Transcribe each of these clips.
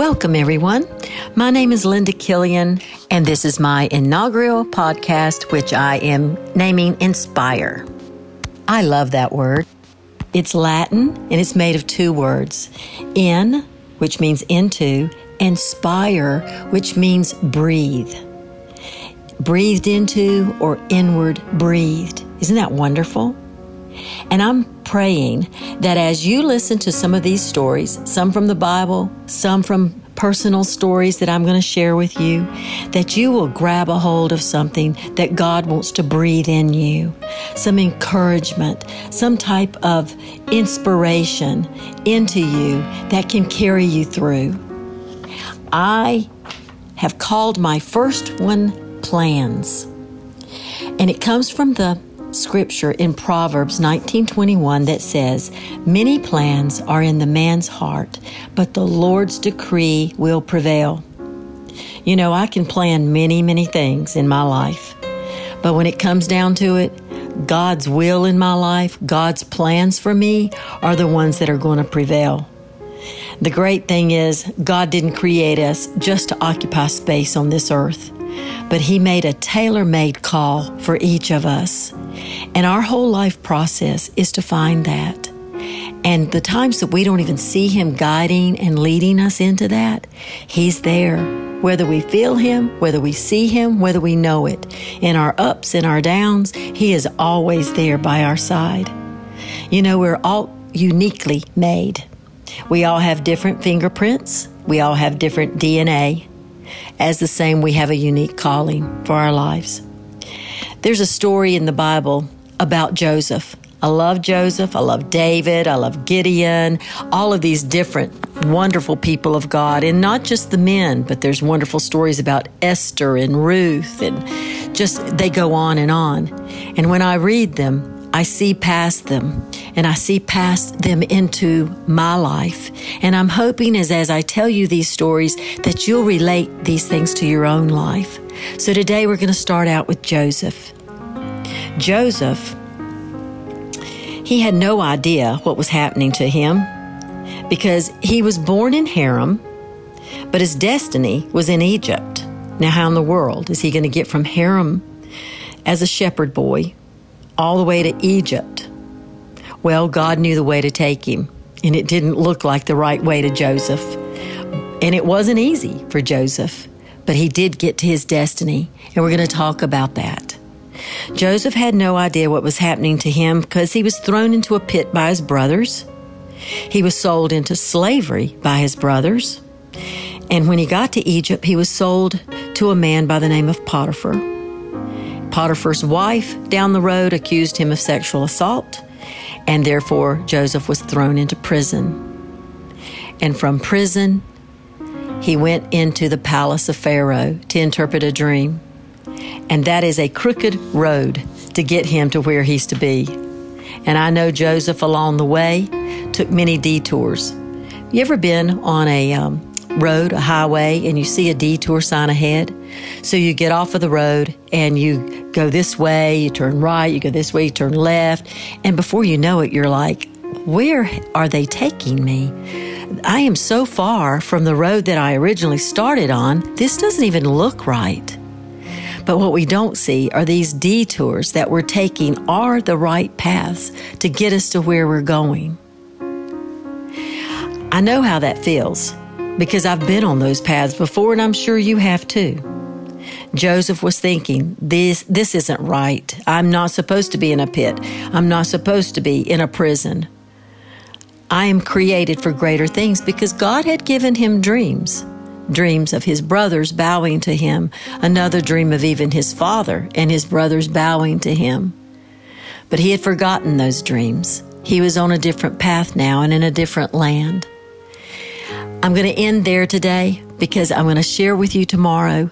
Welcome, everyone. My name is Linda Killian, and this is my inaugural podcast, which I am naming Inspire. I love that word. It's Latin and it's made of two words in, which means into, and spire, which means breathe. Breathed into or inward breathed. Isn't that wonderful? And I'm praying that as you listen to some of these stories, some from the Bible, some from personal stories that I'm going to share with you, that you will grab a hold of something that God wants to breathe in you, some encouragement, some type of inspiration into you that can carry you through. I have called my first one plans. And it comes from the scripture in Proverbs 19:21 that says, "Many plans are in the man's heart, but the Lord's decree will prevail." You know, I can plan many, many things in my life. But when it comes down to it, God's will in my life, God's plans for me are the ones that are going to prevail. The great thing is, God didn't create us just to occupy space on this earth but He made a tailor made call for each of us. And our whole life process is to find that. And the times that we don't even see Him guiding and leading us into that, He's there. Whether we feel Him, whether we see Him, whether we know it. In our ups and our downs, He is always there by our side. You know, we're all uniquely made. We all have different fingerprints. We all have different DNA. As the same, we have a unique calling for our lives. There's a story in the Bible about Joseph. I love Joseph. I love David. I love Gideon. All of these different wonderful people of God. And not just the men, but there's wonderful stories about Esther and Ruth and just they go on and on. And when I read them, I see past them and I see past them into my life. And I'm hoping as, as I tell you these stories that you'll relate these things to your own life. So today we're going to start out with Joseph. Joseph, he had no idea what was happening to him because he was born in Haran, but his destiny was in Egypt. Now, how in the world is he going to get from Haran as a shepherd boy all the way to Egypt. Well, God knew the way to take him, and it didn't look like the right way to Joseph. And it wasn't easy for Joseph, but he did get to his destiny, and we're going to talk about that. Joseph had no idea what was happening to him because he was thrown into a pit by his brothers. He was sold into slavery by his brothers. And when he got to Egypt, he was sold to a man by the name of Potiphar. Potiphar's wife down the road accused him of sexual assault, and therefore Joseph was thrown into prison. And from prison, he went into the palace of Pharaoh to interpret a dream. And that is a crooked road to get him to where he's to be. And I know Joseph along the way took many detours. You ever been on a um, road, a highway, and you see a detour sign ahead. So you get off of the road and you go this way, you turn right, you go this way, you turn left. And before you know it, you're like, where are they taking me? I am so far from the road that I originally started on. This doesn't even look right. But what we don't see are these detours that we're taking are the right paths to get us to where we're going. I know how that feels because I've been on those paths before and I'm sure you have too. Joseph was thinking, this, this isn't right. I'm not supposed to be in a pit. I'm not supposed to be in a prison. I am created for greater things because God had given him dreams. Dreams of his brothers bowing to him, another dream of even his father and his brothers bowing to him. But he had forgotten those dreams. He was on a different path now and in a different land. I'm going to end there today because I'm going to share with you tomorrow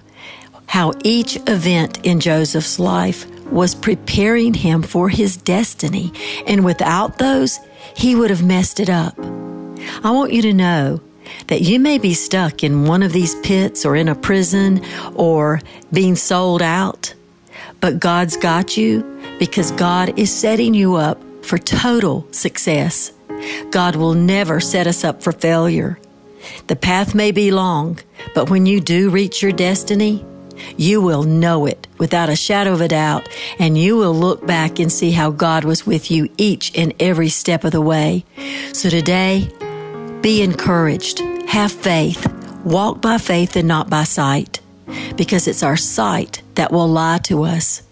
how each event in Joseph's life was preparing him for his destiny. And without those, he would have messed it up. I want you to know that you may be stuck in one of these pits or in a prison or being sold out, but God's got you because God is setting you up for total success. God will never set us up for failure. The path may be long, but when you do reach your destiny, you will know it without a shadow of a doubt, and you will look back and see how God was with you each and every step of the way. So today, be encouraged, have faith, walk by faith and not by sight, because it's our sight that will lie to us.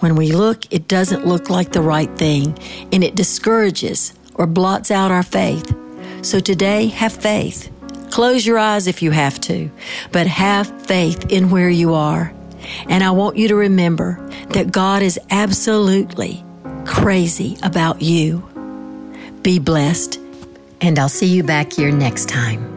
When we look, it doesn't look like the right thing, and it discourages or blots out our faith. So today, have faith. Close your eyes if you have to, but have faith in where you are. And I want you to remember that God is absolutely crazy about you. Be blessed, and I'll see you back here next time.